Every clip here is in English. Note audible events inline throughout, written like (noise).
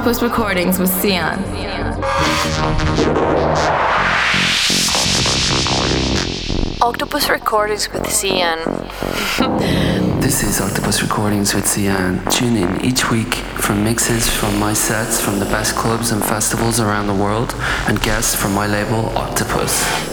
Octopus Recordings with Sian. Octopus (laughs) Recordings with Sian. this is Octopus Recordings with Sian. Tune in each week for mixes from my sets from the best clubs and festivals around the world and guests from my label Octopus.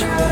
much.